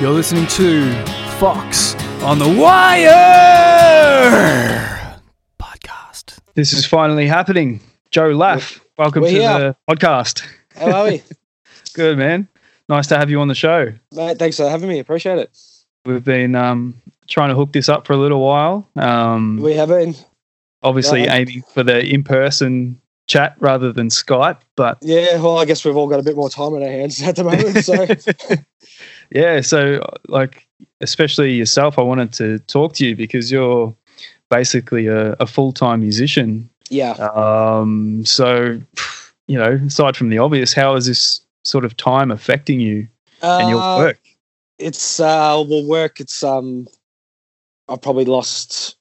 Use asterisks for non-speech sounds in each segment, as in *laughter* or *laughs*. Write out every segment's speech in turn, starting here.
You're listening to Fox on the Wire podcast. This is finally happening. Joe Laff, welcome We're to here. the podcast. How are we? *laughs* Good, man. Nice to have you on the show. Mate, thanks for having me. Appreciate it. We've been um, trying to hook this up for a little while. Um, We have been. obviously, yeah. aiming for the in person chat rather than Skype, but Yeah, well, I guess we've all got a bit more time on our hands *laughs* at the moment. So, *laughs* yeah, so like, especially yourself, I wanted to talk to you because you're basically a, a full time musician. yeah. Um, so, you know, aside from the obvious, how is this sort of time affecting you and your Uh, work? It's, uh, well, work, it's, um, I've probably lost,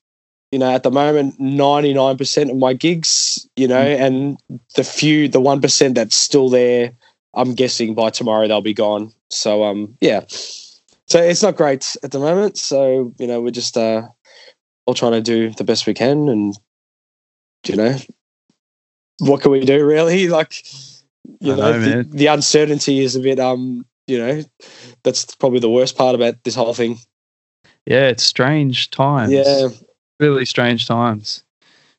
you know, at the moment, 99% of my gigs, you know, and the few, the 1% that's still there, I'm guessing by tomorrow they'll be gone. So, um, yeah. So it's not great at the moment. So, you know, we're just, uh, all trying to do the best we can and, you know, what can we do really? *laughs* Like, you know, know, the, the uncertainty is a bit, um, you know, that's probably the worst part about this whole thing. Yeah, it's strange times. Yeah. really strange times.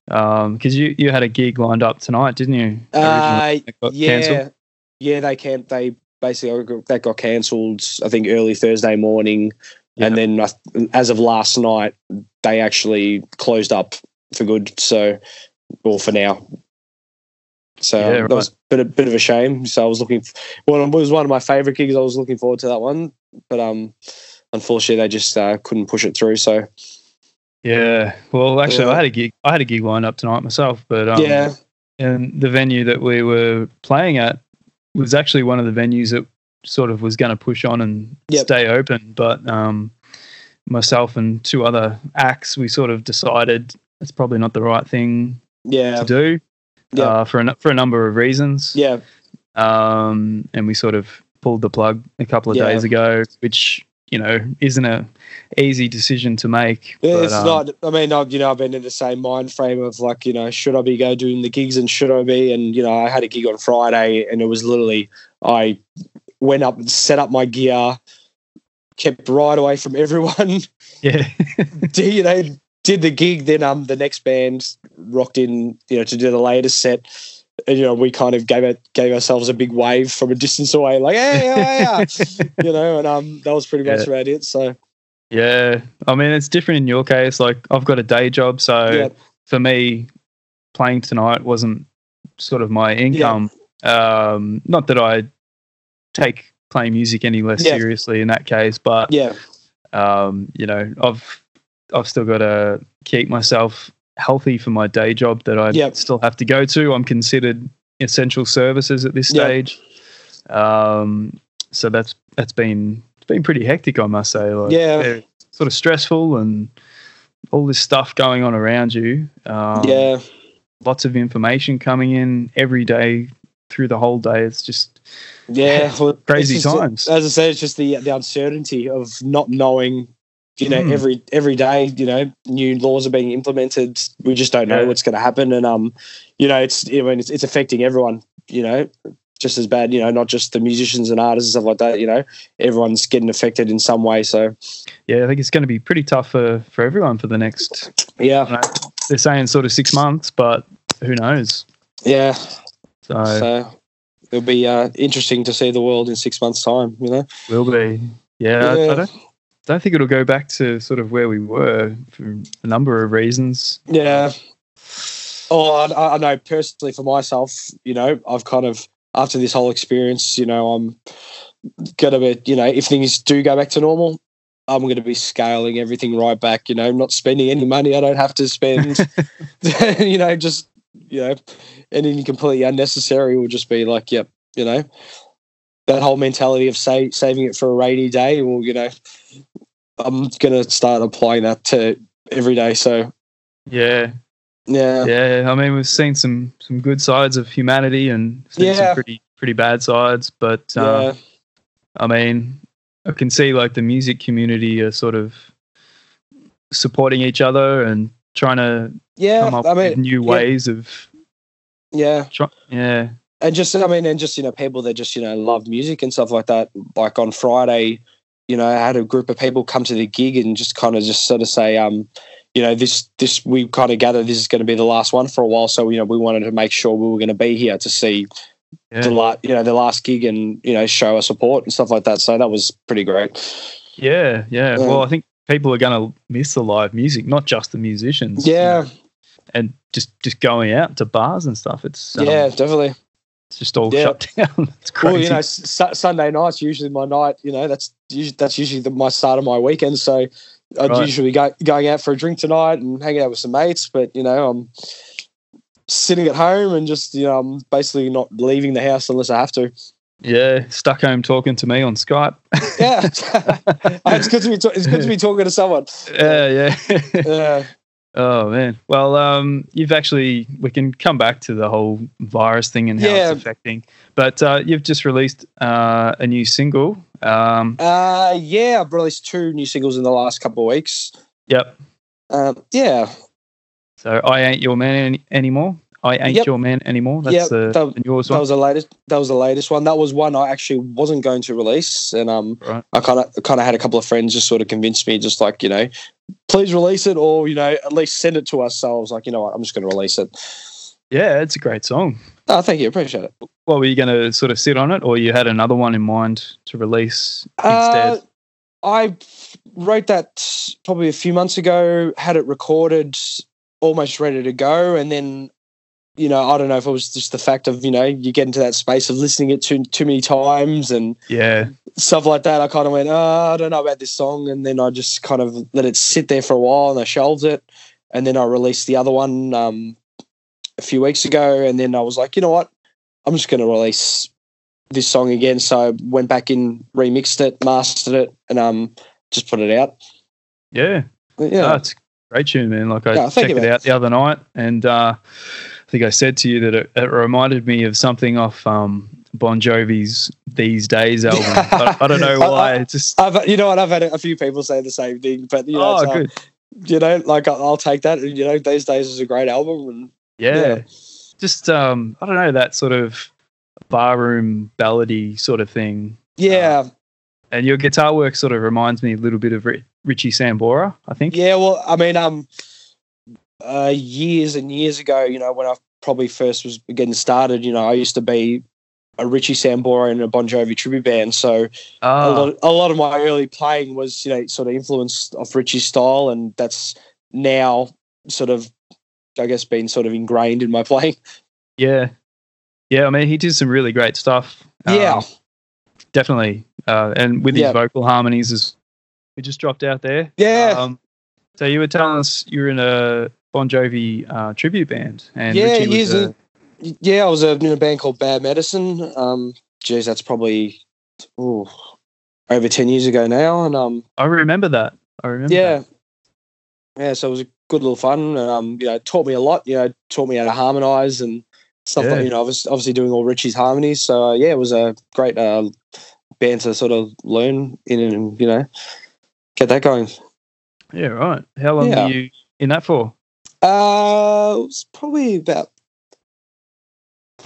Um, Because you you had a gig lined up tonight, didn't you? Uh, Originally, it got yeah, cancelled? Yeah, they can't. They basically that got cancelled. I think early Thursday morning, Yeah. and then as of last night, they actually closed up for good. So, well, for now. So Yeah, that was a bit, a bit of a shame. So I was looking. Well, it was one of my favorite gigs. I was looking forward to that one, but um, unfortunately, they just uh, couldn't push it through. So Yeah. Well, actually. I had a gig. I had a gig lined up tonight myself, but um, yeah, and the venue that we were playing at was actually one of the venues that sort of was going to push on and Yep. stay open. But um, myself and two other acts, we sort of decided it's probably not the right thing yeah, to do Yeah. uh, for a, for a number of reasons. yeah, um, and we sort of pulled the plug a couple of Yeah. days ago, which you know isn't a easy decision to make. Yeah, but, it's um, not. I mean, I've you know I've been in the same mind frame of like you know should I be go doing the gigs and should I be and you know I had a gig on Friday and it was literally I went up and set up my gear, kept right away from *laughs* everyone. Yeah, *laughs* did, you know did the gig then um the next band rocked in you know to do the latest set. And, you know, we kind of gave it gave ourselves a big wave from a distance away, like, hey, hey, hey, *laughs* you know, and um, that was pretty much Yeah. about it. So, yeah. I mean, it's different in your case. Like, I've got a day job, so yeah, for me, playing tonight wasn't sort of my income. Um, not that I take playing music any less Yeah. seriously in that case, but yeah, um, you know, I've I've still got to keep myself healthy for my day job that I Yep. still have to go to. I'm considered essential services at this Yep. stage, um, so that's that's been it's been pretty hectic, I must say. Like, Yeah. sort of stressful and all this stuff going on around you. Um, yeah. lots of information coming in every day through the whole day. It's just Yeah, *laughs* well, Crazy it's just- times. As I said, it's just the the uncertainty of not knowing. You know, Mm. every every day, you know, new laws are being implemented. We just don't know Yeah. what's going to happen, and um, you know, it's I mean, it's, it's affecting everyone. You know, just as bad. You know, not just the musicians and artists and stuff like that. You know, everyone's getting affected in some way. So yeah, I think it's going to be pretty tough for for everyone for the next yeah, don't know, they're saying sort of six months, but who knows? yeah. So, So it'll be uh, interesting to see the world in six months' time. You know. will be. Yeah, I, I don't don't think it'll go back to sort of where we were for a number of reasons. Yeah. Oh, I, I know personally for myself, you know, I've kind of after this whole experience, you know, I'm gonna be, you know, if things do go back to normal, I'm gonna be scaling everything right back. You know, not spending any money I don't have to spend. *laughs* *laughs* you know, just you know, anything completely unnecessary will just be like, yep, you know, that whole mentality of say, saving it for a rainy day. Well, you know, I'm gonna start applying that to every day. So Yeah, yeah. yeah. I mean, we've seen some some good sides of humanity and seen Yeah. some pretty pretty bad sides, but Yeah. uh, I mean, I can see like the music community are sort of supporting each other and trying to Yeah, come up I with mean, new yeah. ways of yeah, try- yeah and just I mean, and just you know, people that just you know love music and stuff like that. Like on Friday, you know, I had a group of people come to the gig and just kind of just sort of say, um, you know, this this we kind of gather this is going to be the last one for a while, so you know, we wanted to make sure we were going to be here to see Yeah. the la- you know the last gig and you know show our support and stuff like that. So that was pretty great. Yeah, yeah. Yeah. Well, I think people are going to miss the live music, not just the musicians. you Yeah, know, and just just going out to bars and stuff. It's um, yeah, definitely. It's just all Yeah. shut *laughs* down. it's crazy. Well, you know, su- Sunday night's usually my night. You know, that's usually, that's usually the, my start of my weekend. So I'd Right. usually go going out for a drink tonight and hanging out with some mates. But you know, I'm sitting at home and just you know, I'm basically not leaving the house unless I have to. yeah, stuck home talking to me on Skype. Yeah, *laughs* *laughs* it's good to be ta- it's good to be talking to someone. yeah, yeah. Yeah, oh man. Well, um, you've actually we can come back to the whole virus thing and how Yeah. it's affecting. But uh, you've just released uh, a new single. Um, uh, yeah. I've released two new singles in the last couple of weeks. yep. Um, yeah, So I ain't your man any- anymore. I ain't Yep. your man anymore. That's Yep, the, that- the newest that one. was the latest. That was the latest one. That was one I actually wasn't going to release, and um, Right. I kind of kind of had a couple of friends just sort of convince me, just like you know, please release it, or you know, at least send it to us. So I was like, you know what, I'm just going to release it. Yeah, it's a great song. Oh, thank you, appreciate it. Well, were you going to sort of sit on it, or you had another one in mind to release Uh, instead? I wrote that probably a few months ago. Had it recorded, almost ready to go, and then. You know, I don't know if it was just the fact of you know you get into that space of listening it too too many times and yeah, stuff like that. I kind of went, oh, I don't know about this song, and then I just kind of let it sit there for a while, and I shelved it, and then I released the other one um, a few weeks ago, and then I was like, you know what, I'm just going to release this song again. So I went back in, remixed it, mastered it, and um, just put it out. yeah. But No, yeah, it's a great tune, man. Like I checked it out the other night, and uh, I think I said to you that it, it reminded me of something off um, Bon Jovi's "These Days" *laughs* album. I, I don't know I- why. Just I've you know what I've had a few people say the same thing, but you know, oh, uh, good. you know, like I'll, take that. You know, these days is a great album, and Yeah. yeah. just um, I don't know that sort of barroom ballady sort of thing. yeah, And your guitar work sort of reminds me a little bit of Ri- Richie Sambora, I think. Yeah, well, I mean, um, uh, years and years ago, you know, when I probably first was getting started, you know, I used to be a Richie Sambora and a Bon Jovi tribute band, so a Ah, lot, a lot of my early playing was, you know, sort of influenced off Richie's style, and that's now sort of, I guess, been sort of ingrained in my *laughs* playing. yeah. Yeah, I mean, he did some really great stuff. Um, Yeah. definitely. Uh, and with his Yeah. vocal harmonies, as we just dropped out there. Yeah, Um, so you were telling us you're in a Bon Jovi uh, tribute band, and Yeah, Richie was years a, yeah, I was in a band called Bad Medicine. Um, geez, that's probably ooh, over ten years ago now, and um, I remember that. I remember. yeah, that. yeah. So it was a good little fun. Um, you know, taught me a lot. You know, taught me how to harmonize and stuff Yeah. like you know. Obviously, obviously doing all Richie's harmonies. So uh, yeah, it was a great uh, band to sort of learn in and you know get that going. yeah, right. How long Yeah. were you in that for? Uh, it was probably about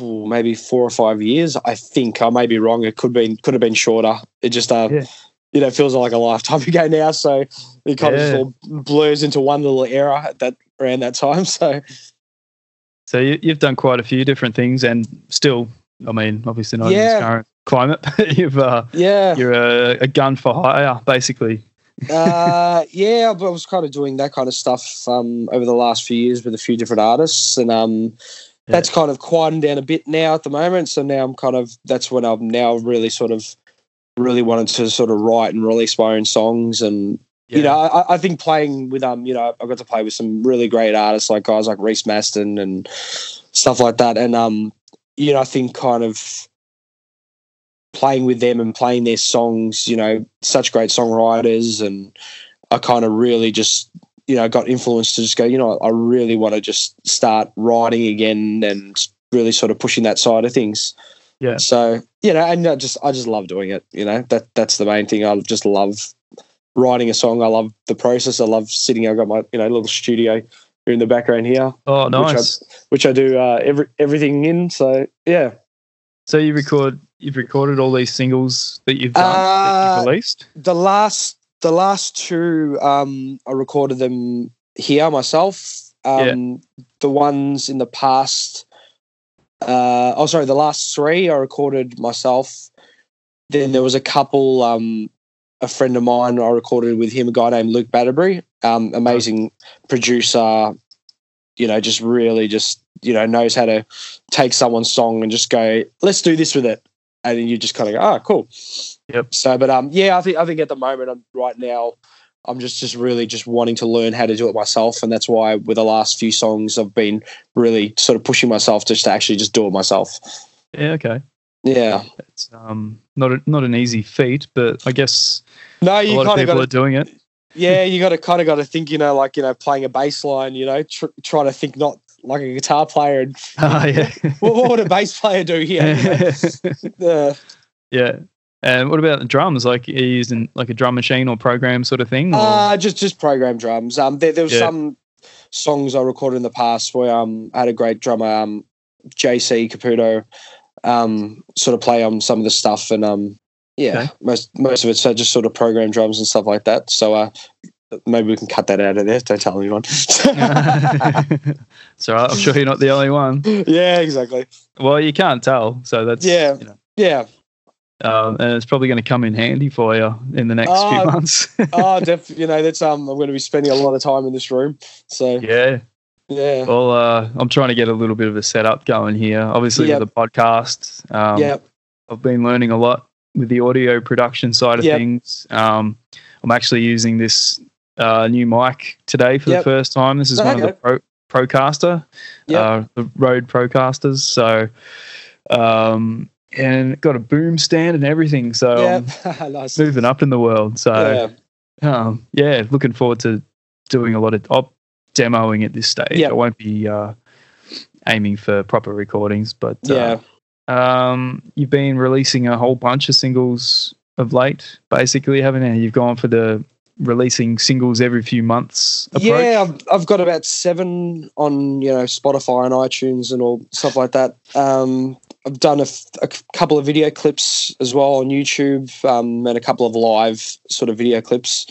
ooh, maybe four or five years. I think I may be wrong. It could been could have been shorter. It just uh, Yeah. you know, feels like a lifetime *laughs* ago now. So it kind of Yeah. just all blurs into one little era at that around that time. *laughs* So So you, you've done quite a few different things, and still, I mean, obviously not in this current climate. *laughs* But you've uh, yeah, you're a, a gun for hire, basically. Uh, yeah. But I was kind of doing that kind of stuff um, over the last few years with a few different artists, and um, Yeah. that's kind of quieting down a bit now at the moment. So now I'm kind of that's when I'm now really sort of really wanted to sort of write and release my own songs and you know I, I think playing with um you know I got to play with some really great artists like guys like Reece Mastin and stuff like that and um you know I think kind of playing with them and playing their songs you know such great songwriters. And I kind of really just you know got influenced to just go you know I really want to just start writing again and really sort of pushing that side of things. Yeah. so you know and I just I just love doing it you know that that's the main thing. I just love writing a song. I love the process. I love sitting I've got my you know little studio here in the background here Oh, which I- nice. which I do uh, every everything in. So yeah. So you record, you've recorded all these singles that you've done, that Uh, you've released. the last the last two um I recorded them here myself. Um the ones in the past uh oh sorry, the last three I recorded myself. Then there was a couple um a friend of mine I recorded with him, a guy named Luke Batterbury. Um amazing producer, you know, just really just, you know, knows how to take someone's song and just go, let's do this with it. And then you just kind of go, oh, cool. Yep. So, but um, yeah, I think I think at the moment, I'm, right now, I'm just just really just wanting to learn how to do it myself, and that's why with the last few songs, I've been really sort of pushing myself just to actually just do it myself. Yeah, okay. Yeah. It's um not a, not an easy feat, but I guess No, a you lot of people got are doing it. Yeah, you got to kind of got to think. You know, like you know, playing a bass line. You know, tr- trying to think not like a guitar player. And Ah, *laughs* yeah. *laughs* what, what would a bass player do here? You know? *laughs* Yeah. And what about the drums? Like, are you using like a drum machine or program sort of thing? or- Uh, just just program drums. Um, there, there was Yeah. some songs I recorded in the past where um I had a great drummer, um, JC Caputo, um, sort of play on some of the stuff, and um, yeah, Okay. most most of it's uh, just sort of program drums and stuff like that. So uh, maybe we can cut that out of there. Don't tell anyone. *laughs* so I'm sure you're not the only one. yeah, exactly. Well, you can't tell, so that's Yeah. You know, Yeah. um, and it's probably going to come in handy for you in the next few months. Oh, *laughs* def- you know that's um I'm going to be spending a lot of time in this room. So yeah. yeah. Well, uh, I'm trying to get a little bit of a setup going here. Obviously, Yep. with the podcast, um, yeah. I've been learning a lot with the audio production side of Yep. things. Um, I'm actually using this uh, new mic today for Yep. the first time. This is one of the Pro, Procaster, Yep. uh, the Rode Procasters. So, um, and got a boom stand and everything. So. I'm *laughs* nice. moving up in the world. So, Yeah. um, yeah, looking forward to doing a lot of op- demoing at this stage. Yep. I won't be uh, aiming for proper recordings, but uh, Yeah. um, you've been releasing a whole bunch of singles of late, basically, haven't you? You've gone for the releasing singles every few months approach. Yeah, I've, I've got about seven on you know Spotify and iTunes and all stuff like that. Um, I've done a, f- a c- couple of video clips as well on YouTube um, and a couple of live sort of video clips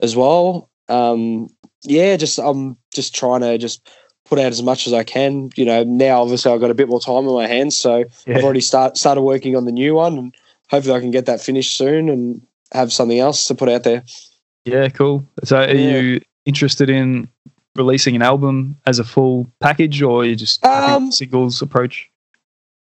as well. Um, yeah, just I'm just trying to just put out as much as I can. You know, now obviously I've got a bit more time on my hands, so Yeah. I've already start started working on the new one, and hopefully I can get that finished soon and have something else to put out there. Yeah, cool. So, are Yeah. you interested in releasing an album as a full package, or are you just Um, singles approach?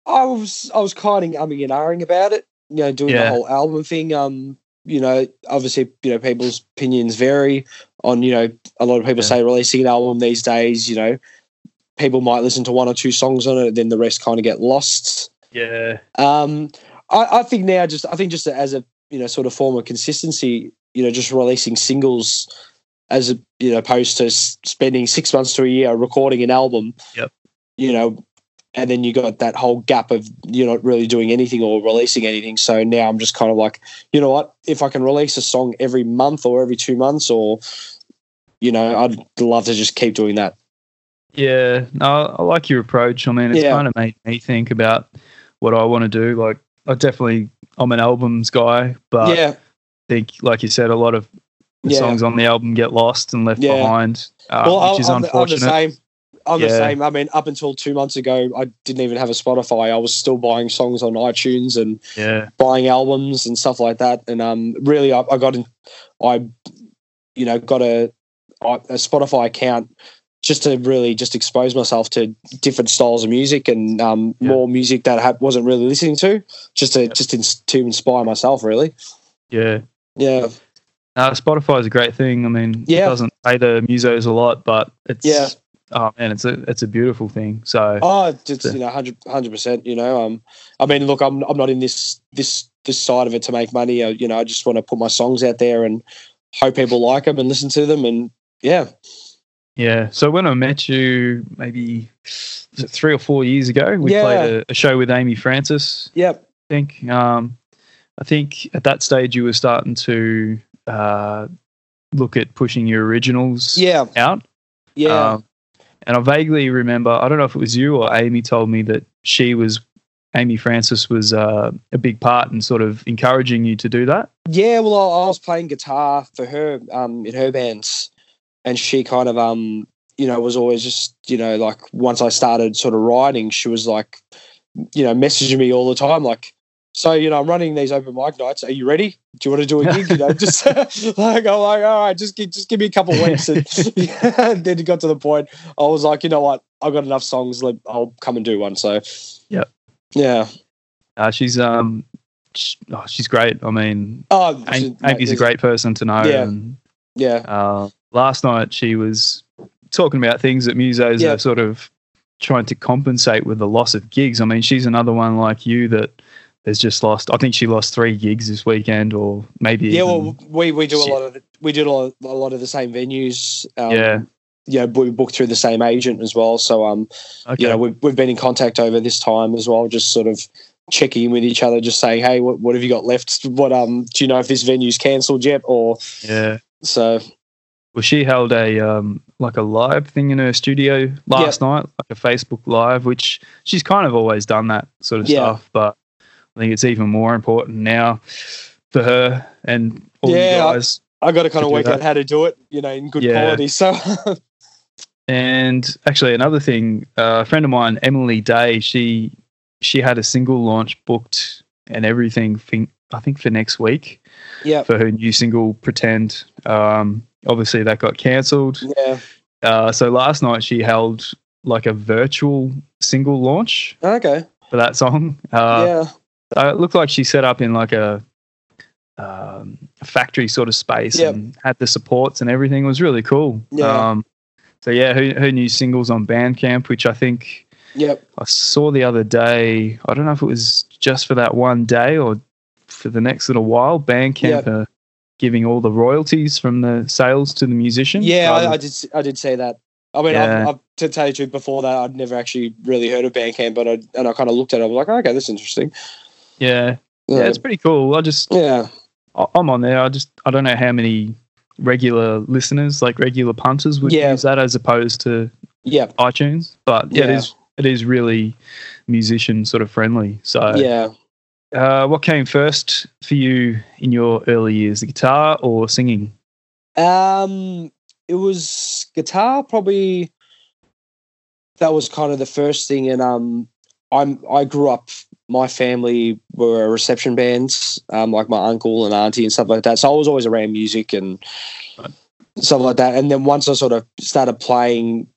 I was I was kind of umming and ahhing about it, you know, doing Yeah. the whole album thing. Um, you know, obviously, you know, people's opinions vary on, you know, a lot of people Yeah. say releasing an album these days, you know, people might listen to one or two songs on it, then the rest kind of get lost. Yeah, Um, I, I think now, just I think just as a you know sort of form of consistency, you know, just releasing singles as a, you know opposed to spending six months to a year recording an album. Yep. You know, and then you got that whole gap of you're not really doing anything or releasing anything. So now I'm just kind of like, you know what? If I can release a song every month or every two months, or you know, I'd love to just keep doing that. yeah. No, I like your approach. I mean, it's Yeah. kind of made me think about what I want to do. Like, I definitely, I'm an albums guy, but yeah, think, like you said, a lot of the Yeah. songs on the album get lost and left Yeah. behind, uh, well, which is I'm, the- I'm the unfortunate. same. I'm the same. I mean, up until two months ago, I didn't even have a Spotify. I was still buying songs on iTunes and yeah, buying albums and stuff like that. And um, really, I, I got in, I, you know, got a a Spotify account just to really just expose myself to different styles of music and um, Yeah. more music that I wasn't really listening to, just to just ins- to inspire myself. Really, yeah. Yeah, Uh, Spotify is a great thing. I mean, Yeah. it doesn't pay the musos a lot, but it's Yeah. Oh man, it's a it's a beautiful thing. So Oh, it's you know, hundred percent. You know, um, I mean, look, I'm I'm not in this this this side of it to make money. Uh, you know, I just want to put my songs out there and hope people like them and listen to them. And yeah, yeah. So when I met you, maybe three or four years ago, we Yeah. played a, a show with Amy Francis. yep, I think. Um, I think at that stage you were starting to uh, look at pushing your originals yeah, out. yeah, Um, and I vaguely remember, I don't know if it was you or Amy told me that she was Amy Francis was uh, a big part in sort of encouraging you to do that. Yeah, well, I, I was playing guitar for her um, in her bands, and she kind of, um, you know, was always just, you know, like once I started sort of writing, she was like, you know, messaging me all the time, like, so you know, I'm running these open mic nights. Are you ready? Do you want to do a gig? You know, *laughs* just *laughs* like I'm like, all right, just give, just give me a couple of weeks. And, *laughs* and then it got to the point. I was like, you know what? I've got enough songs. Let, I'll come and do one. So, Yep. yeah. Uh, she's um, sh oh, she's great. I mean, Oh, Amy, she- Amy's a great person to know. Yeah. And Yeah, uh, last night she was talking about things that musos Yeah. are sort of trying to compensate with the loss of gigs. I mean, she's another one like you that has just lost. I think she lost three gigs this weekend, or maybe yeah. Well, we we do a lot of the, we do a lot, a lot of the same venues. Um, yeah. yeah, we book through the same agent as well. So um, Okay. you know, we've, we've been in contact over this time as well, just sort of checking in with each other, just saying, hey, what, what have you got left? What um, do you know if this venue's cancelled yet? Or yeah. so Well, she held a um, like a live thing in her studio last night, like a Facebook live, which she's kind of always done that sort of Yeah. stuff. But I think it's even more important now for her and all Yeah, I- you guys. I got to kind of work out how to do it, you know, in good Yeah. quality. So And actually, another thing, uh, a friend of mine, Emily Day, she she had a single launch booked and everything. Think, I think for next week yeah, for her new single, Pretend. Um, obviously, that got cancelled. yeah, Uh, so last night she held like a virtual single launch okay, for that song. Uh, yeah, so it looked like she set up in like a, um, factory sort of space Yep. and had the supports and everything. It was really cool. Yeah. Um, so yeah, her, her new singles on Bandcamp, which I think yep, I saw the other day. I don't know if it was just for that one day or for the next little while. Bandcamp Yep. are giving all the royalties from the sales to the musician. yeah. I, I did, I did say that. I mean, Yeah. I've, I've, to tell you the truth, before that, I'd never actually really heard of Bandcamp, but I and I kind of looked at it. I was like, okay, this is interesting. Yeah, yeah, it's pretty cool. I just yeah, I'm on there. I just I don't know how many regular listeners, like regular punters, would Yeah. use that as opposed to yeah, iTunes. But yeah, it Yeah. is it is really musician sort of friendly. So yeah. uh, what came first for you in your early years, the guitar or singing? Um, it was guitar probably. That was kind of the first thing, and um, I'm I grew up. My family were reception bands, um, like my uncle and auntie and stuff like that. So I was always around music and Right. stuff like that. And then once I sort of started playing,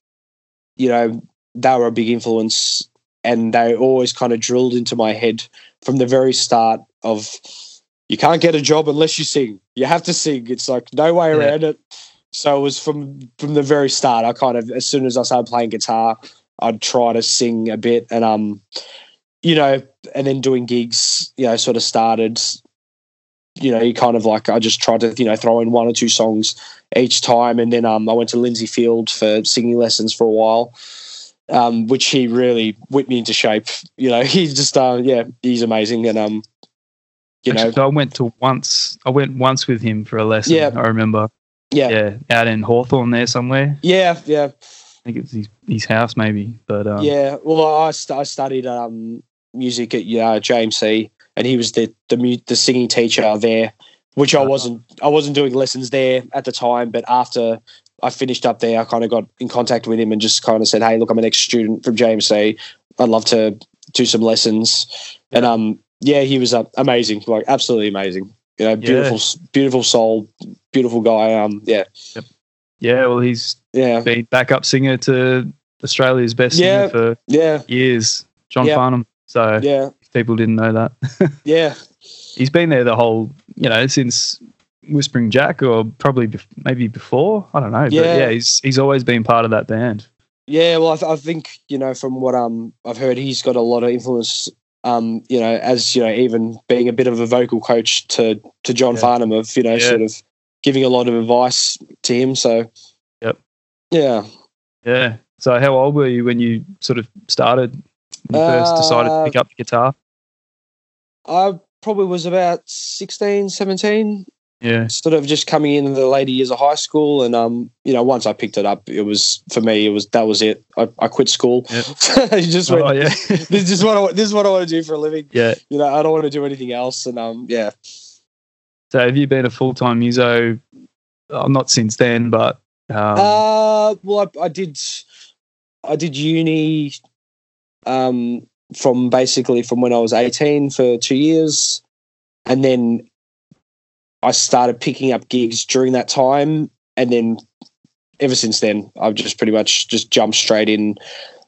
you know, they were a big influence, and they always kind of drilled into my head from the very start of you can't get a job unless you sing. You have to sing. It's like no way Yeah. around it. So it was from from the very start. I kind of as soon as I started playing guitar, I'd try to sing a bit, and um, you know, and then doing gigs, you know, sort of started. You know, you kind of like I just tried to you know throw in one or two songs each time, and then um, I went to Lindsay Field for singing lessons for a while. Um, which he really whipped me into shape. You know, *laughs* he's just uh, yeah, he's amazing, and um, you know, Actually, I went to once. I went once with him for a lesson. Yeah. I remember. Yeah. yeah, out in Hawthorn there somewhere. yeah, yeah, I think it's his, his house maybe. But um, yeah. Well, I, st- I studied um, music at uh, JMC, and he was the the mu- the singing teacher there, which I Uh-huh. wasn't. I wasn't doing lessons there at the time, but after I finished up there, I kind of got in contact with him and just kind of said, "Hey, look, I'm an ex student from JMC. I'd love to do some lessons." And um, yeah, he was uh, amazing, like absolutely amazing. You know, beautiful, beautiful soul, beautiful guy. Um, yeah, yeah. Well, he's yeah, been backup singer to Australia's best Yeah. singer for yeah, years, John Yeah. Farnham. So yeah, if people didn't know that. *laughs* yeah. he's been there the whole, you know, since Whispering Jack, or probably bef- maybe before. I don't know. But Yeah. yeah, he's he's always been part of that band. Yeah, well, I, th- I think you know from what um I've heard, he's got a lot of influence. Um, you know, as you know, even being a bit of a vocal coach to to John Yeah. Farnham of you know Yeah. sort of giving a lot of advice to him. So, Yep. yeah, Yeah. So how old were you when you sort of started? When you first decided to Uh, pick up the guitar? I probably was about 16, 17. Yeah. sort of just coming in the later years of high school, and um, you know, once I picked it up, it was for me. It was that was it. I, I quit school. *laughs* I just went. Oh yeah. *laughs* This is what I, this is what I want to do for a living. yeah. You know, I don't want to do anything else, and um, yeah. So have you been a full time muso? Uh, not since then, but um, Uh, well, I, I did, I did uni, um, from basically from when I was eighteen for two years, and then I started picking up gigs during that time, and then ever since then, I've just pretty much just jumped straight in.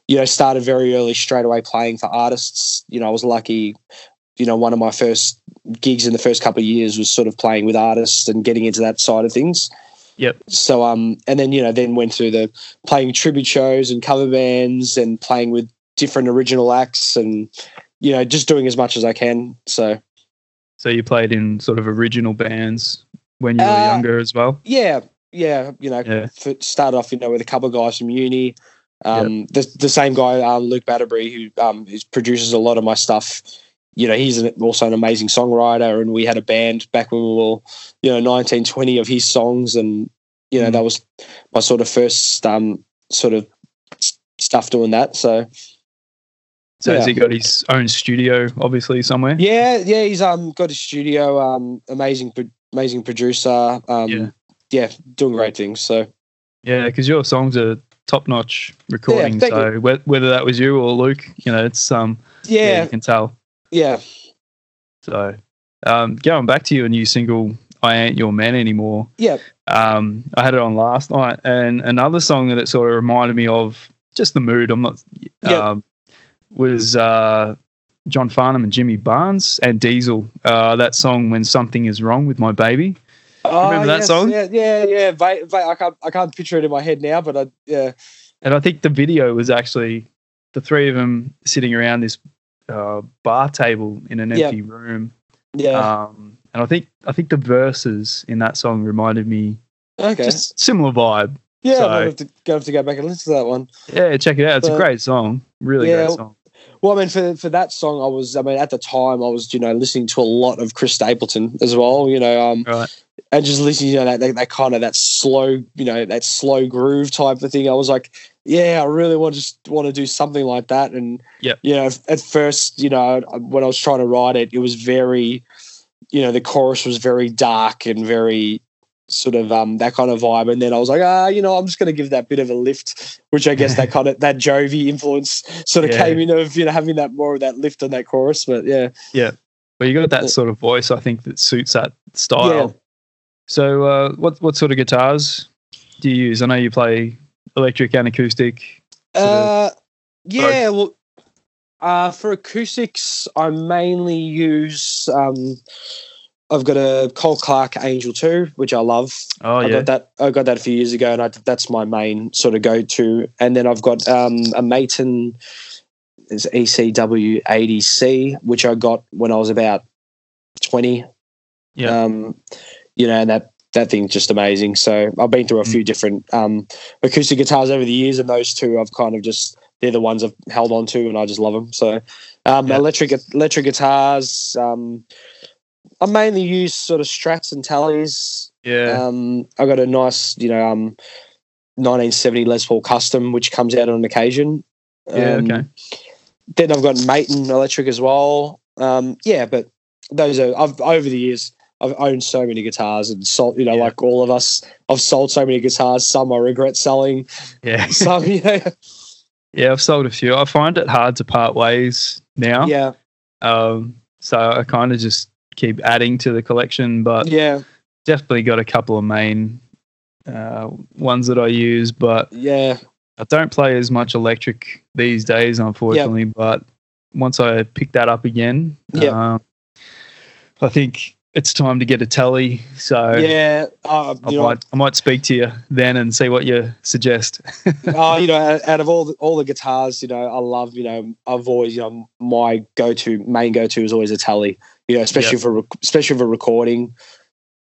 You know, started very early, straight away playing for artists. You know, I was lucky. You know, one of my first gigs in the first couple of years was sort of playing with artists and getting into that side of things. Yep. So um, and then you know, then went through the playing tribute shows and cover bands and playing with different original acts and you know, just doing as much as I can. So so you played in sort of original bands when you were Uh, younger as well. yeah, yeah, you know, Yeah. started off, you know, with a couple of guys from uni. Um, the the same guy, um, Luke Batterbury, who um, who produces a lot of my stuff. You know, he's an, also an amazing songwriter, and we had a band back when we were, you know, nineteen twenty of his songs, and you know Mm. that was my sort of first um sort of stuff doing that. So So has he got his own studio, obviously somewhere? yeah, yeah, he's um got a studio, um, amazing, pro- amazing producer, um, Yeah. yeah, doing great things. So Yeah, because your songs are top notch recording. thank so whe- whether that was you or Luke, you know, it's um yeah, yeah, you can tell. yeah. So um, going back to your new single, "I Ain't Your Man Anymore." Yeah. Um, I had it on last night, and another song that it sort of reminded me of just the mood. I'm not. Yeah. Um, was uh, John Farnham and Jimmy Barnes and Diesel. Uh, that song "When Something Is Wrong with My Baby." Oh, Remember that yes, song? Yeah, yeah, yeah. Va- va- I can't, I can't picture it in my head now, but I, yeah, And I think the video was actually the three of them sitting around this uh, bar table in an empty room. yeah. Um, and I think I think the verses in that song reminded me okay. just similar vibe. yeah, so- I'll have to, gonna have to go back and listen to that one. Yeah, check it out. It's a great song. Really Yeah. great song. Well, I mean, for for that song, I was, I mean, at the time, I was, you know, listening to a lot of Chris Stapleton as well. You know, um, Right. and just listening, you know, that, that that kind of that slow, you know, that slow groove type of thing. I was like, yeah, I really want to just want to do something like that. And Yep. you know, at first, you know, when I was trying to write it, it was very, you know, the chorus was very dark and very sort of um that kind of vibe. And then I was like, ah, you know, I'm just going to give that bit of a lift, which I guess that kind of that Jovi influence sort of Yeah. came in of you know having that more of that lift on that chorus. But yeah, yeah But you got that sort of voice, I think, that suits that style. Yeah. So, uh, what what sort of guitars do you use? I know you play electric and acoustic. Uh, yeah, well, uh, for acoustics, I mainly use. Um, I've got a Cole Clark Angel Two, which I love. Oh I yeah, got that. I got that a few years ago, and I, that's my main sort of go-to. And then I've got um, a Maton, is ECW eighty C, which I got when I was about twenty. Yeah. Um, you know, and that that thing's just amazing. So I've been through a Mm. few different um, acoustic guitars over the years, and those two I've kind of just they're the ones I've held on to, and I just love them. So um, Yeah. electric electric guitars. Um, I mainly use sort of Strats and Teles. yeah, Um, I got a nice, you know, um, 1970 Les Paul Custom, which comes out on occasion. yeah. Um, Okay. Then I've got Maton Electric as well. Um, yeah, but those are I've over the years I've owned so many guitars and sold. You know, Yeah. like all of us, I've sold so many guitars. Some I regret selling. Yeah, *laughs* Some, know, yeah. I've sold a few. I find it hard to part ways now. yeah, Um, so I kind of just keep adding to the collection, but yeah, definitely got a couple of main uh, ones that I use, but yeah, I don't play as much electric these days, unfortunately. But once I pick that up again, Yeah. um, I think it's time to get a telly. So yeah. Uh, I know, might I might speak to you then and see what you suggest. uh, *laughs* you know, out- of all the, all the guitars, you know, I love, you know, I've always, you know, my go-to main go-to is always a tele, you know, especially for rec- especially for recording.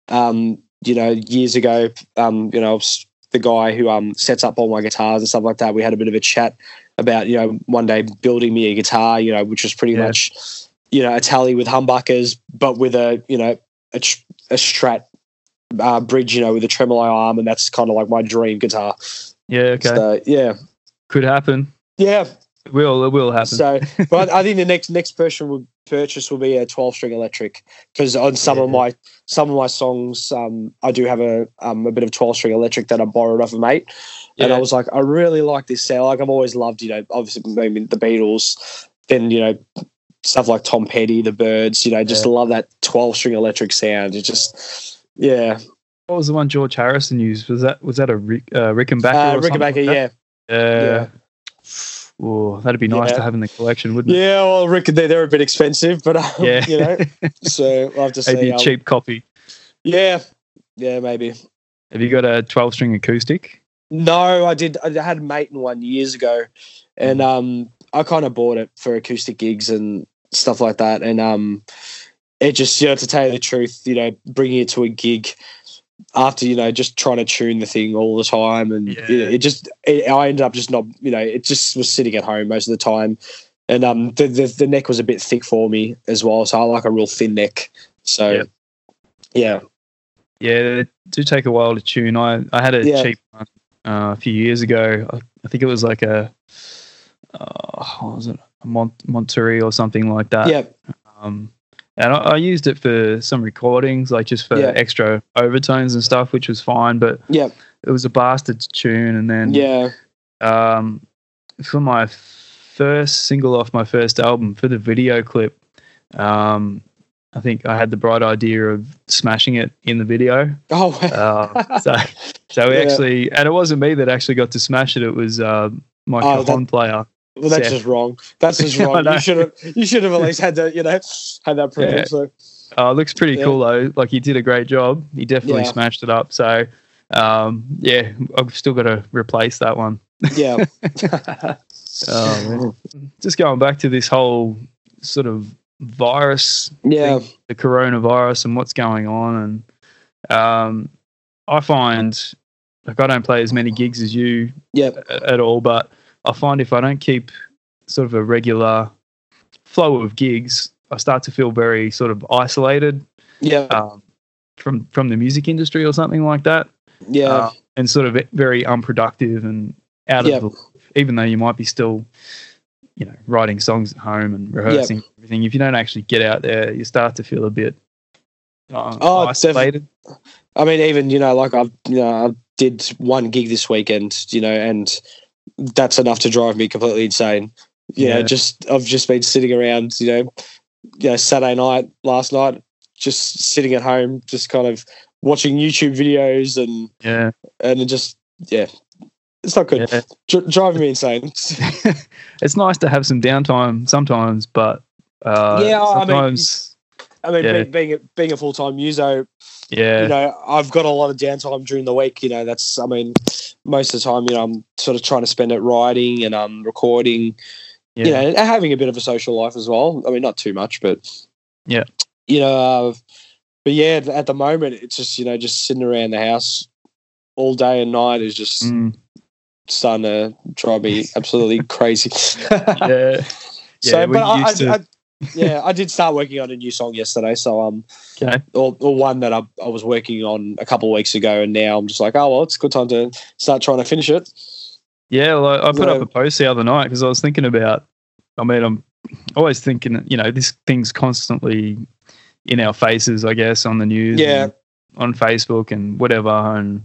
Um, you know, years ago, um, you know, I was the guy who um sets up all my guitars and stuff like that. We had a bit of a chat about, you know, one day building me a guitar, you know, which was pretty Yeah. much, you know, a tele with humbuckers, but with a, you know, a, tr- a strat uh, bridge, you know, with a tremolo arm, and that's kind of like my dream guitar. Yeah, okay. So yeah, Could happen. yeah. It will. It will happen. So, *laughs* but I think the next next person will purchase will be a twelve string electric because on some of my some of my songs, um, I do have a um a bit of twelve string electric that I borrowed off a mate, and I was like, I really like this sound. Like I've always loved, you know, obviously maybe the Beatles, then you know stuff like Tom Petty, the Byrds. You know, just Yeah. love that twelve string electric sound. It just yeah, what was the one George Harrison used? Was that was that a Rick, uh, Rickenbacker? uh, Rickenbacker, like yeah? Uh, Oh, that'd be nice Yeah. to have in the collection, wouldn't it? yeah. Well, Rick, they're, they're a bit expensive, but um, Yeah. you know, *laughs* so I'll have to Maybe say, a um, cheap copy. yeah, yeah, maybe. Have you got a 12 string acoustic? No, I did. I had a mate in one years ago, and Mm. um, I kind of bought it for acoustic gigs and stuff like that. And um, it just, you know, to tell you the truth, you know, bringing it to a gig after you know just trying to tune the thing all the time, and Yeah. you know, it just, it, I ended up just not, you know, it just was sitting at home most of the time, and um, the the, the neck was a bit thick for me as well, so I like a real thin neck. So, Yeah. yeah, Yeah, they do take a while to tune. I, I had a Yeah. cheap one uh, a few years ago. I, I think it was like a, uh, what was it? A Mont- Monterey or something like that. yeah, Um, and I, I used it for some recordings, like just for Yeah. extra overtones and stuff, which was fine. But yeah, it was a bastard tune. And then yeah, um, for my first single off my first album for the video clip, um, I think I had the bright idea of smashing it in the video. oh, Uh, so, so we *laughs* Yeah. actually, and it wasn't me that actually got to smash it. It was uh, my Oh, cajon player. Well, that's just wrong. That's just *laughs* wrong. you should have. You should have at least had that. You know, had that. Yeah. So, Uh, it looks pretty Yeah. cool though. Like he did a great job. He definitely Yeah. smashed it up. So, um, yeah, I've still got to replace that one. yeah, Oh, *laughs* man. Just going back to this whole sort of virus yeah, the coronavirus and what's going on. And um, I find like I don't play as many gigs as you yeah, at all, but I find if I don't keep sort of a regular flow of gigs, I start to feel very sort of isolated yeah, um, from from the music industry or something like that, yeah, uh, and sort of very unproductive and out Yeah. of the, even though you might be still. You know, writing songs at home and rehearsing everything. If you don't actually get out there, you start to feel a bit uh, Oh, isolated. I mean, even you know, like I've you know, I did one gig this weekend. You know, and that's enough to drive me completely insane. Know, Yeah. just I've just been sitting around. You know, you know, Saturday night, last night, just sitting at home, just kind of watching YouTube videos and Yeah, and it just yeah, it's not good. yeah. Dr- driving me insane. *laughs* *laughs* it's nice to have some downtime sometimes, but uh, Yeah, I mean, sometimes, I mean, Yeah. be- being a, being a full time user, yeah, you know, I've got a lot of downtime during the week. You know, that's I mean, most of the time, you know, I'm sort of trying to spend it writing and um recording. yeah, You know, and having a bit of a social life as well. I mean, not too much, but Yeah. you know, uh, but yeah, at the moment, it's just you know, just sitting around the house all day and night is just Mm, starting to drive me absolutely crazy. *laughs* yeah, *laughs* So, Yeah, but I, used I, to- I, yeah, I did start working on a new song yesterday. So um, okay, or, or one that I, I was working on a couple of weeks ago, and now I'm just like, oh well, it's a good time to start trying to finish it. yeah. Well, I, I put Yeah. up a post the other night because I was thinking about. I mean, I'm always thinking, you know, this thing's constantly in our faces, I guess, on the news, Yeah. on Facebook and whatever, and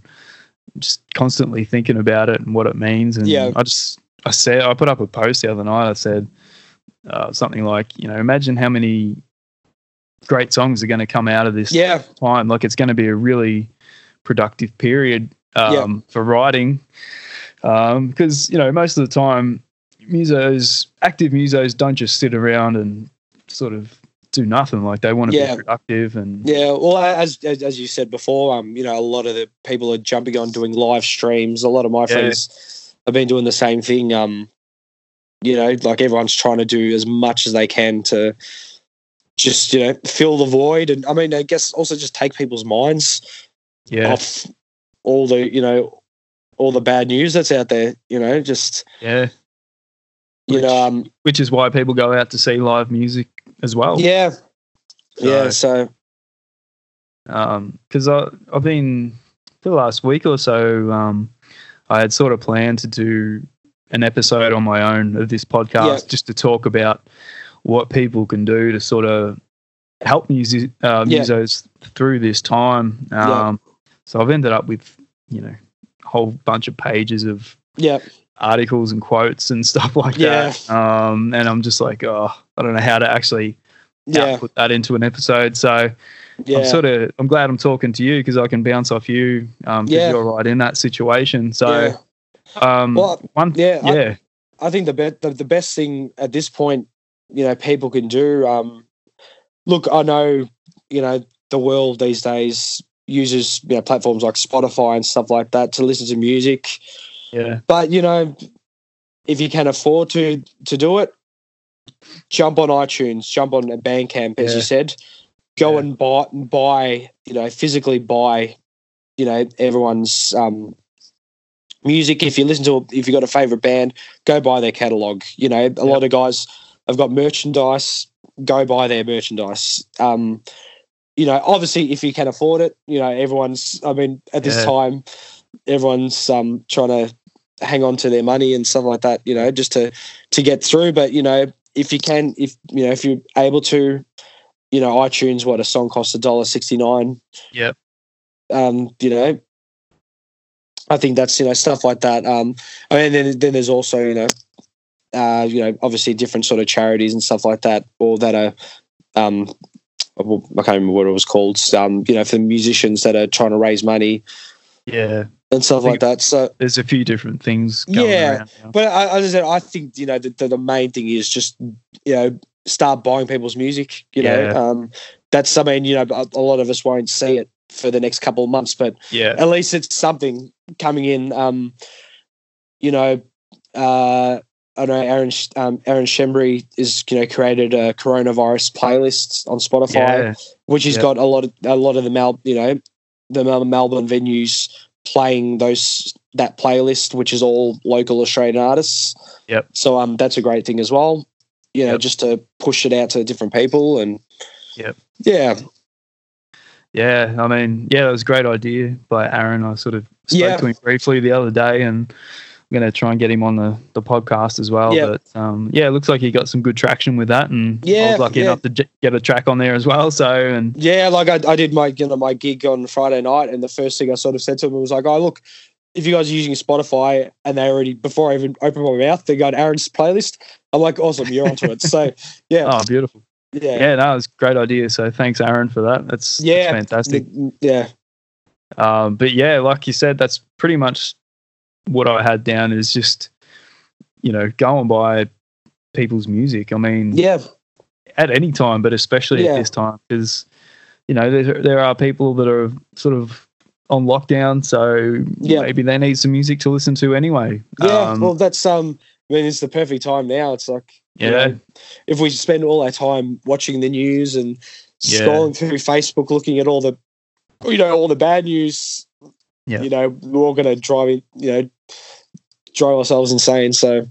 just constantly thinking about it and what it means. And Yeah. I just, I said, I put up a post the other night. I said uh, something like, you know, imagine how many great songs are going to come out of this Yeah, time. Like it's going to be a really productive period um, for writing. Um, because you know most of the time, musos, active musos, don't just sit around and sort of do nothing. Like they want to Yeah. be productive and yeah. Well, as, as as you said before, um, you know, a lot of the people are jumping on doing live streams. A lot of my friends have been doing the same thing. Um, you know, like everyone's trying to do as much as they can to just you know fill the void, and I mean, I guess also just take people's minds yeah, off all the you know all the bad news that's out there. You know, just yeah. you Which- know, um, Which is why people go out to see live music as well. yeah, yeah. So, So because I I've been for the last week or so. Um, I had sort of planned to do an episode on my own of this podcast Yeah. just to talk about what people can do to sort of help music uh, Yeah. musos through this time. Yeah. Um, So I've ended up with you know a whole bunch of pages of Yeah. articles and quotes and *laughs* stuff like that. Um, and I'm just like, oh, I don't know how to actually Yeah. put that into an episode. So Yeah. I'm sort of I'm glad I'm talking to you because I can bounce off you because Yeah. you're right in that situation. So yeah. Um, Well, one yeah, I- yeah I think the, be- the the best thing at this point, you know, people can do. Um, look, I know, you know, the world these days uses you know platforms like Spotify and stuff like that to listen to music. yeah But you know, if you can afford to to do it, jump on iTunes, jump on Bandcamp, as Yeah. you said. Go Yeah. and buy and buy, you know, physically buy, you know, everyone's um, music. If you listen to, if you've got a favorite band, go buy their catalog. You know, a lot of guys have got merchandise. Go buy their merchandise. Um, you know, obviously, if you can afford it, you know, everyone's. I mean, at this Yeah. time, everyone's um, trying to hang on to their money and stuff like that. You know, just to to get through. But you know, if you can, if you know, if you're able to, you know, iTunes, what a song costs a dollar sixty nine. Yep. Um, you know, I think that's you know stuff like that. Um, I mean, then then there's also you know, uh, you know, obviously different sort of charities and stuff like that, or that are, um, I can't remember what it was called. Um, you know, for the musicians that are trying to raise money yeah. and stuff like that. So, There's a few different things going Yeah. but I, as I said, I think you know the, the, the main thing is just you know start buying people's music. You Yeah. know, um, that's I mean you know a lot of us won't see it for the next couple of months, but Yeah, at least it's something coming in. Um, you know, uh, I know Aaron um, Aaron Shembry is you know created a coronavirus playlist on Spotify, yeah, which has yeah. got a lot of a lot of the Mel you know the Mel- Melbourne venues playing those that playlist, which is all local Australian artists. Yep. So um, that's a great thing as well. You know, Yep. just to push it out to different people and. Yep. Yeah. Yeah. I mean, yeah, that was a great idea by Aaron. I sort of spoke Yeah. to him briefly the other day, and I'm going to try and get him on the, the podcast as well. But um, yeah, it looks like he got some good traction with that, and yeah, I was lucky yeah. enough to j- get a track on there as well. So, and Yeah, like I, I did my you know my gig on Friday night, and the first thing I sort of said to him was like, "Oh, look, if you guys are using Spotify and they already before I even opened my mouth, they got Aaron's playlist." I'm like, "Awesome, you're onto it." So *laughs* yeah, oh, beautiful. Yeah, Yeah, no, it's a great idea. So thanks, Aaron, for that. That's, that's Yeah. fantastic. yeah, Um, but yeah, like you said, that's pretty much what I had down is just, you know, going by people's music. I mean, yeah, at any time, but especially Yeah. at this time, because, you know, there, there are people that are sort of on lockdown. So Yeah. maybe they need some music to listen to anyway. yeah. Um, well, that's um. I mean, it's the perfect time now. It's like you yeah. know, if we spend all our time watching the news and Yeah. scrolling through Facebook, looking at all the, you know, all the bad news, Yeah. you know, we're all going to drive, you know, drive ourselves insane. So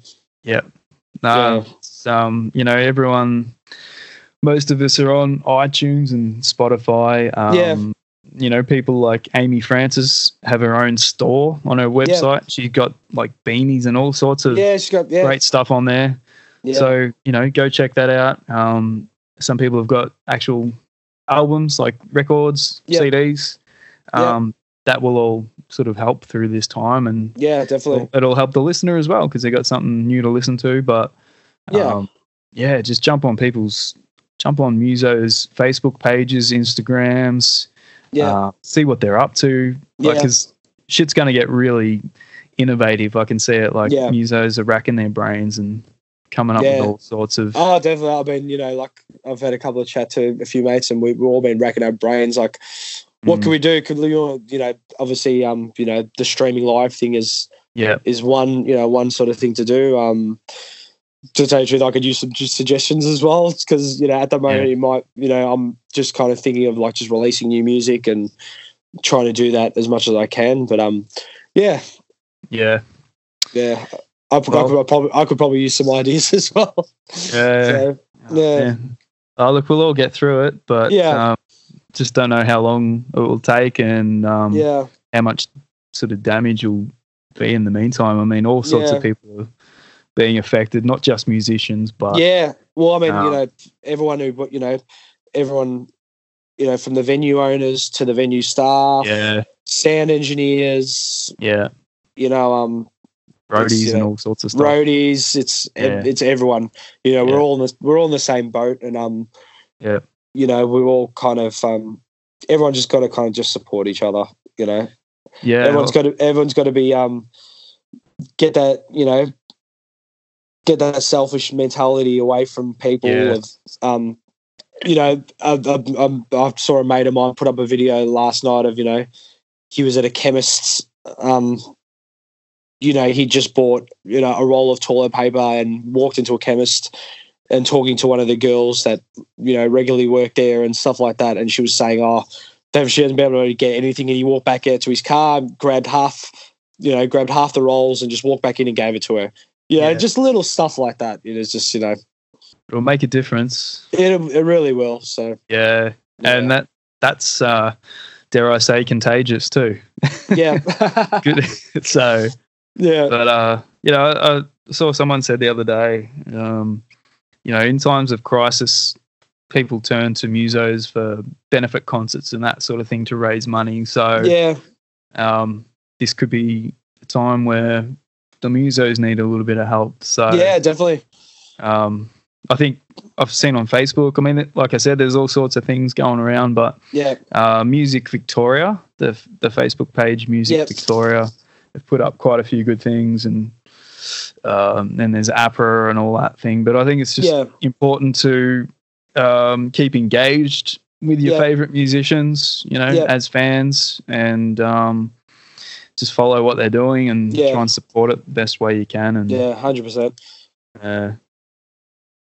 No, Yeah. um, you know, everyone, most of us are on iTunes and Spotify. Um, Yeah. You know, people like Amy Francis have her own store on her website. She's got like beanies and all sorts of yeah, she's got yeah, great stuff on there. Yeah, So, you know, go check that out. Um, some people have got actual albums like records, Yep. CDs. Yep. Um, That will all sort of help through this time and yeah, definitely. it'll, it'll help the listener as well because they got something new to listen to. But Yeah. um, yeah, just jump on people's jump on Muso's Facebook pages, Instagrams, Yeah, uh, see what they're up to. Yeah. because shit's going to get really innovative. I can see it. Like Yeah. Musos are racking their brains and coming up Yeah. with all sorts of oh, definitely. I've been, you know, like I've had a couple of chat to a few mates, and we, we've all been racking our brains. Like, what Mm. can we do? Could we, you know, obviously, um, you know, the streaming live thing is yeah, is one, you know, one sort of thing to do. Um, to tell you the truth, I could use some just suggestions as well because you know at the moment Yeah. you might, you know, I'm just kind of thinking of like just releasing new music and trying to do that as much as I can. But um, yeah, yeah, yeah, I, I, Well- could probably I could probably use some ideas *laughs* as well. yeah. So, yeah. Oh, look, we'll all get through it, but Yeah. um, just don't know how long it will take and um, yeah, how much sort of damage will be in the meantime. I mean, all sorts Yeah. of people are being affected, not just musicians, but yeah. Well, I mean, Um, you know, everyone who, you know, everyone, you know, from the venue owners to the venue staff, yeah, sound engineers, yeah, you know, um, roadies you and all sorts of stuff. roadies. It's Yeah. it's everyone. You know, Yeah. we're all in the, we're all in the same boat, and um, Yeah. you know, we're all kind of um, everyone just got to kind of just support each other. You know, yeah, everyone's got to everyone's got to be um, get that you know, get that selfish mentality away from people. Yeah. Of, um, you know, I, I, I, I saw a mate of mine put up a video last night of you know, he was at a chemist's. Um, you know, he just bought you know a roll of toilet paper and walked into a chemist and talking to one of the girls that you know regularly work there and stuff like that, and she was saying, "Oh, she hasn't been able to get anything," and he walked back out to his car, grabbed half, you know, grabbed half the rolls and just walked back in and gave it to her. You know, Yeah. just little stuff like that. It is just you know, it'll make a difference. it it really will. So Yeah, and that that's uh, dare I say contagious too. yeah, *laughs* Good. *laughs* so, yeah, but uh, you know, I, I saw someone said the other day, um, you know, in times of crisis, people turn to musos for benefit concerts and that sort of thing to raise money. So, yeah, um, this could be a time where the musos need a little bit of help. So, yeah, definitely. um, I think I've seen on Facebook. I mean, like I said, there's all sorts of things going around, but Yeah, uh, Music Victoria, the the Facebook page Music Yep. Victoria, have put up quite a few good things, and um, then there's APRA and all that thing. But I think it's just yeah, important to um, keep engaged with your Yeah. favorite musicians, you know, Yeah. as fans, and um, just follow what they're doing and try and support it the best way you can. And yeah, hundred percent. uh,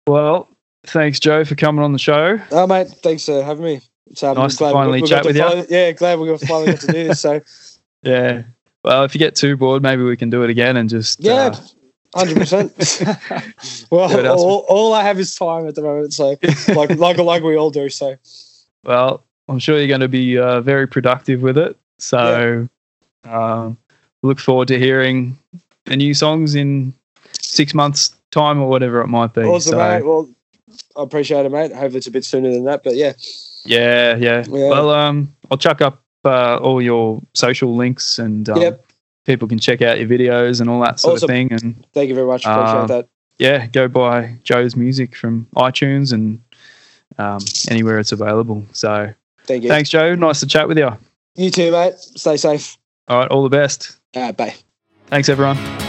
well, thanks, Joe, for coming on the show. Oh, mate, thanks for having me. It's, um, Nice to finally chat to with you. Yeah, glad we got finally got to do this. So *laughs* Yeah. Well, if you get too bored, maybe we can do it again and just yeah, uh, hundred percent. *laughs* *laughs* Well, all, all I have is time at the moment, so like *laughs* like like we all do. So well, I'm sure you're going to be uh, very productive with it. So, um, look forward to hearing the new songs in six months' time or whatever it might be. awesome, so, mate. Well, I appreciate it, mate. I hope it's a bit sooner than that, but yeah, yeah, yeah, Yeah. Well, um, I'll chuck up uh, all your social links and um, Yep. people can check out your videos and all that sort Awesome. of thing. And thank you very much. Appreciate Um, that. yeah, go buy Joe's music from iTunes and um, anywhere it's available. So, Thank you. thanks, Joe. Nice to chat with you. You too, mate. Stay safe. All right, all the best. Uh, bye. Thanks, everyone.